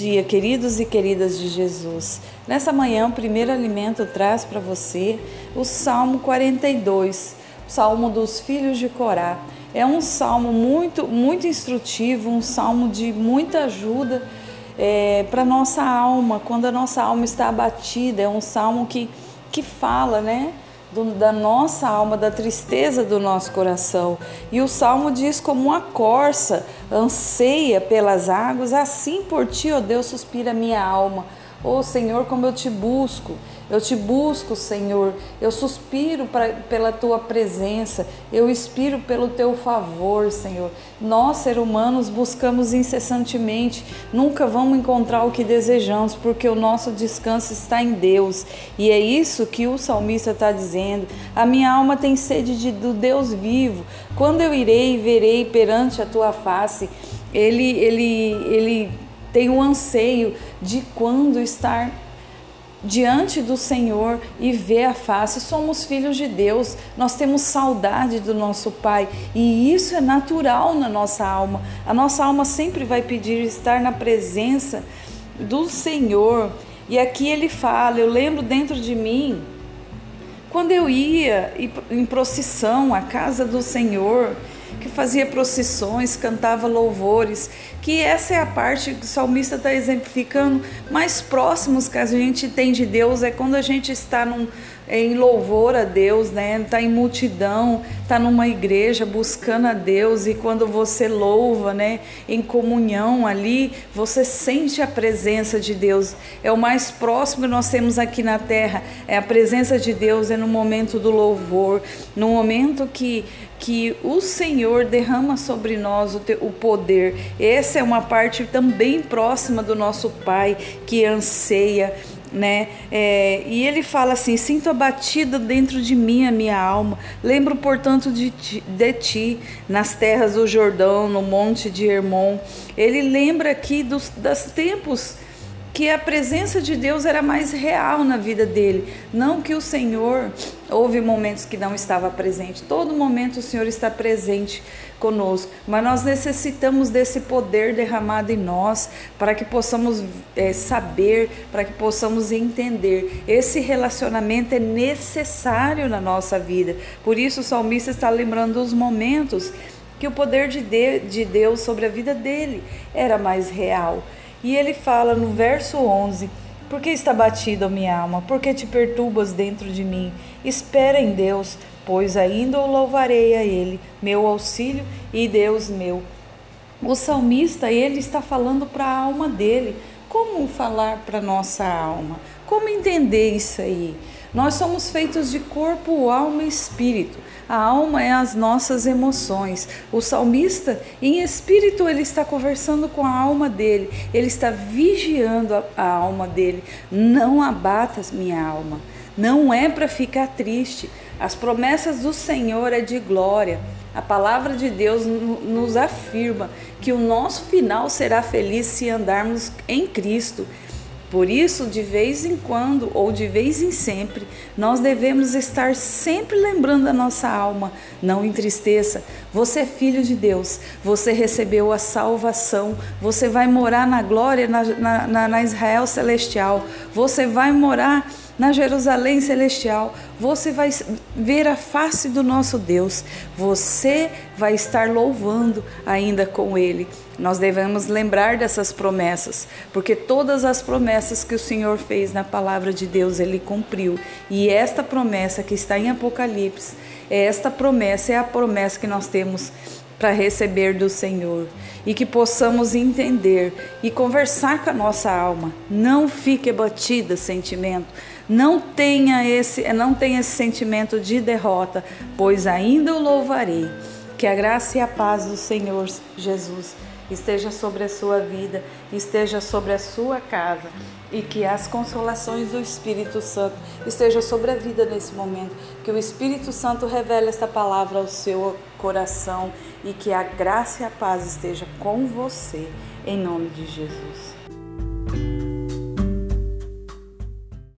dia, queridos e queridas de Jesus. Nessa manhã, o primeiro alimento traz para você o Salmo 42, o Salmo dos filhos de Corá. É um salmo muito, muito instrutivo, um salmo de muita ajuda é, para nossa alma, quando a nossa alma está abatida. É um salmo que, que fala, né? Do, da nossa alma, da tristeza do nosso coração. E o salmo diz: como uma corça anseia pelas águas, assim por ti, ó Deus, suspira minha alma. Oh, Senhor, como eu te busco. Eu te busco, Senhor. Eu suspiro pra, pela tua presença. Eu expiro pelo teu favor, Senhor. Nós, seres humanos, buscamos incessantemente. Nunca vamos encontrar o que desejamos, porque o nosso descanso está em Deus. E é isso que o salmista está dizendo. A minha alma tem sede de, do Deus vivo. Quando eu irei e verei perante a tua face, ele, ele, ele tem o um anseio de quando estar diante do Senhor e ver a face. Somos filhos de Deus, nós temos saudade do nosso Pai e isso é natural na nossa alma. A nossa alma sempre vai pedir estar na presença do Senhor. E aqui ele fala: Eu lembro dentro de mim, quando eu ia em procissão à casa do Senhor, fazia procissões, cantava louvores, que essa é a parte que o salmista está exemplificando, mais próximos que a gente tem de Deus é quando a gente está num, em louvor a Deus, né? Está em multidão, está numa igreja buscando a Deus e quando você louva, né? Em comunhão ali, você sente a presença de Deus. É o mais próximo que nós temos aqui na terra. É a presença de Deus é no momento do louvor, no momento que que o Senhor derrama sobre nós o, te, o poder. Essa é uma parte também próxima do nosso Pai que anseia né? É, e ele fala assim: sinto abatida dentro de mim a minha alma. Lembro, portanto, de ti, de ti nas terras do Jordão, no monte de Hermon. Ele lembra aqui dos das tempos que a presença de Deus era mais real na vida dele. Não que o Senhor, houve momentos que não estava presente, todo momento o Senhor está presente conosco, mas nós necessitamos desse poder derramado em nós para que possamos é, saber, para que possamos entender. Esse relacionamento é necessário na nossa vida. Por isso o salmista está lembrando os momentos que o poder de, de Deus sobre a vida dele era mais real. E ele fala no verso 11: Por que está batida a minha alma? Por que te perturbas dentro de mim? Espera em Deus, pois ainda o louvarei a Ele, meu auxílio e Deus meu. O salmista, ele está falando para a alma dele. Como falar para nossa alma? Como entender isso aí? Nós somos feitos de corpo, alma e espírito. A alma é as nossas emoções. O salmista, em espírito, ele está conversando com a alma dele, ele está vigiando a, a alma dele. Não abatas minha alma. Não é para ficar triste. As promessas do Senhor é de glória. A palavra de Deus nos afirma que o nosso final será feliz se andarmos em Cristo. Por isso, de vez em quando ou de vez em sempre, nós devemos estar sempre lembrando a nossa alma. Não entristeça. Você é filho de Deus, você recebeu a salvação, você vai morar na glória, na, na, na Israel celestial, você vai morar na Jerusalém celestial, você vai ver a face do nosso Deus, você vai estar louvando ainda com Ele. Nós devemos lembrar dessas promessas, porque todas as promessas que o Senhor fez na palavra de Deus, Ele cumpriu. E esta promessa que está em Apocalipse, esta promessa é a promessa que nós temos para receber do Senhor e que possamos entender e conversar com a nossa alma. Não fique abatida sentimento, não tenha esse, não tenha esse sentimento de derrota, pois ainda o louvarei. Que a graça e a paz do Senhor Jesus esteja sobre a sua vida, esteja sobre a sua casa e que as consolações do Espírito Santo estejam sobre a vida nesse momento. Que o Espírito Santo revele esta palavra ao seu coração e que a graça e a paz esteja com você, em nome de Jesus.